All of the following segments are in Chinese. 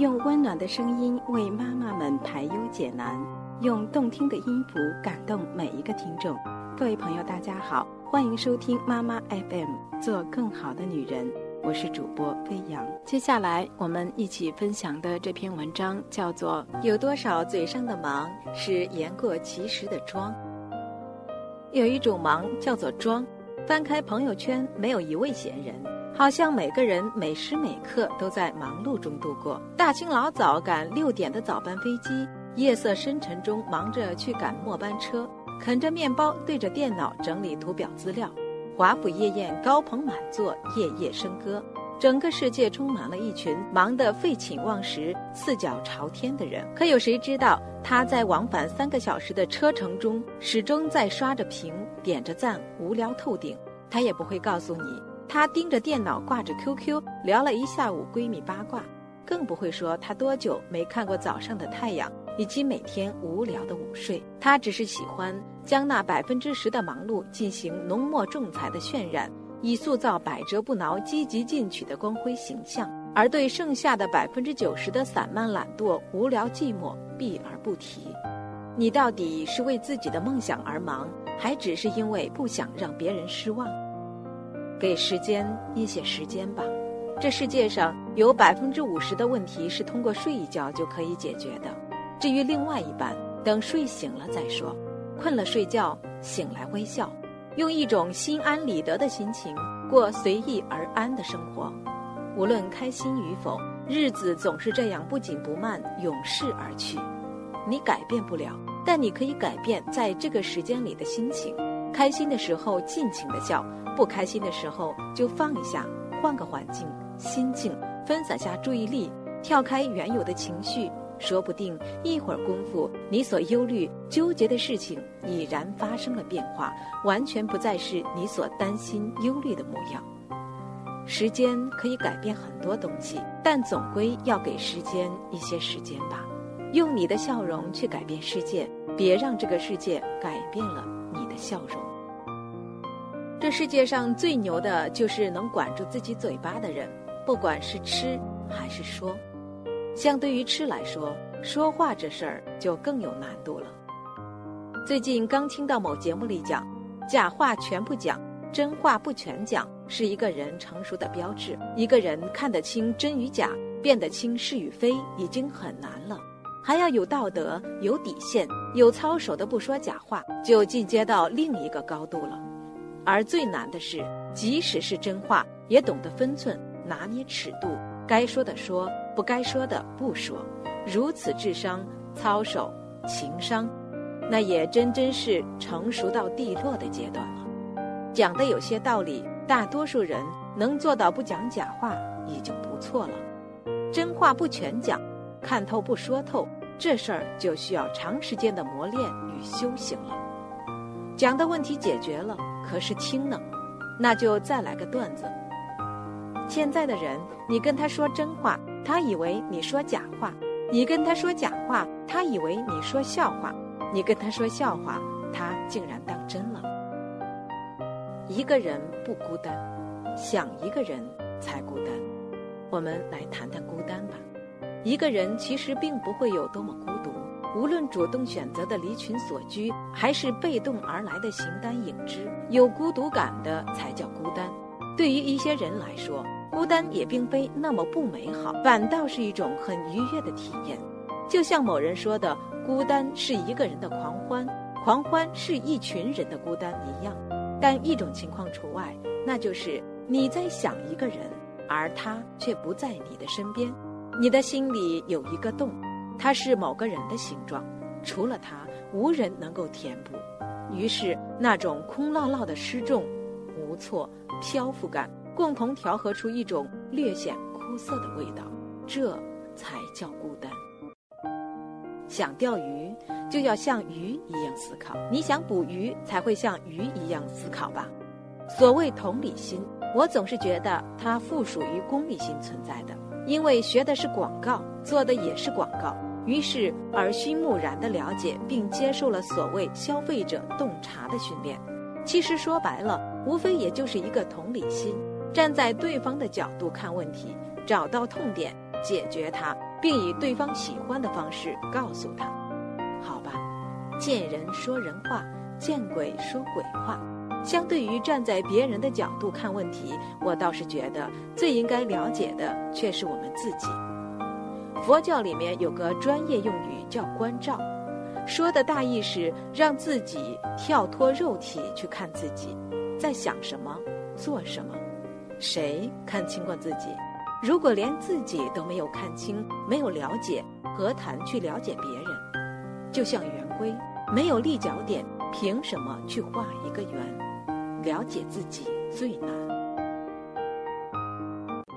用温暖的声音为妈妈们排忧解难，用动听的音符感动每一个听众。各位朋友，大家好，欢迎收听妈妈 FM，做更好的女人。我是主播飞扬。接下来我们一起分享的这篇文章叫做《有多少嘴上的忙是言过其实的装》。有一种忙叫做装，翻开朋友圈，没有一位闲人。好像每个人每时每刻都在忙碌中度过。大清老早赶六点的早班飞机，夜色深沉中忙着去赶末班车，啃着面包，对着电脑整理图表资料。华府夜宴高朋满座，夜夜笙歌。整个世界充满了一群忙得废寝忘食、四脚朝天的人。可有谁知道，他在往返三个小时的车程中，始终在刷着屏、点着赞，无聊透顶。他也不会告诉你。她盯着电脑，挂着 QQ，聊了一下午闺蜜八卦，更不会说她多久没看过早上的太阳，以及每天无聊的午睡。她只是喜欢将那百分之十的忙碌进行浓墨重彩的渲染，以塑造百折不挠、积极进取的光辉形象，而对剩下的百分之九十的散漫懒惰、无聊寂寞避而不提。你到底是为自己的梦想而忙，还只是因为不想让别人失望？给时间一些时间吧，这世界上有百分之五十的问题是通过睡一觉就可以解决的。至于另外一半，等睡醒了再说。困了睡觉，醒来微笑，用一种心安理得的心情过随意而安的生活。无论开心与否，日子总是这样不紧不慢永逝而去。你改变不了，但你可以改变在这个时间里的心情。开心的时候尽情的笑。不开心的时候就放一下，换个环境、心境，分散下注意力，跳开原有的情绪，说不定一会儿功夫，你所忧虑、纠结的事情已然发生了变化，完全不再是你所担心、忧虑的模样。时间可以改变很多东西，但总归要给时间一些时间吧。用你的笑容去改变世界，别让这个世界改变了你的笑容。这世界上最牛的就是能管住自己嘴巴的人，不管是吃还是说。相对于吃来说，说话这事儿就更有难度了。最近刚听到某节目里讲，假话全不讲，真话不全讲，是一个人成熟的标志。一个人看得清真与假，辨得清是与非，已经很难了，还要有道德、有底线、有操守的不说假话，就进阶到另一个高度了。而最难的是，即使是真话，也懂得分寸，拿捏尺度，该说的说，不该说的不说。如此智商、操守、情商，那也真真是成熟到地落的阶段了。讲的有些道理，大多数人能做到不讲假话已经不错了。真话不全讲，看透不说透，这事儿就需要长时间的磨练与修行了。讲的问题解决了。可是听呢，那就再来个段子。现在的人，你跟他说真话，他以为你说假话；你跟他说假话，他以为你说笑话；你跟他说笑话，他竟然当真了。一个人不孤单，想一个人才孤单。我们来谈谈孤单吧。一个人其实并不会有多么孤独。无论主动选择的离群所居，还是被动而来的形单影只，有孤独感的才叫孤单。对于一些人来说，孤单也并非那么不美好，反倒是一种很愉悦的体验。就像某人说的：“孤单是一个人的狂欢，狂欢是一群人的孤单一样。”但一种情况除外，那就是你在想一个人，而他却不在你的身边，你的心里有一个洞。它是某个人的形状，除了他，无人能够填补。于是，那种空落落的失重、无措、漂浮感，共同调和出一种略显枯涩的味道。这才叫孤单。想钓鱼，就要像鱼一样思考；你想捕鱼，才会像鱼一样思考吧。所谓同理心，我总是觉得它附属于功利心存在的，因为学的是广告，做的也是广告。于是耳熏目染地了解并接受了所谓消费者洞察的训练，其实说白了，无非也就是一个同理心，站在对方的角度看问题，找到痛点，解决它，并以对方喜欢的方式告诉他。好吧，见人说人话，见鬼说鬼话。相对于站在别人的角度看问题，我倒是觉得最应该了解的却是我们自己。佛教里面有个专业用语叫关照，说的大意是让自己跳脱肉体去看自己，在想什么，做什么。谁看清过自己？如果连自己都没有看清、没有了解，何谈去了解别人？就像圆规，没有立脚点，凭什么去画一个圆？了解自己最难。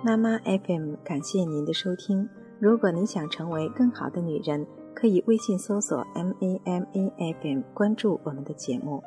妈妈 FM，感谢您的收听。如果你想成为更好的女人，可以微信搜索 M A M A F M，关注我们的节目。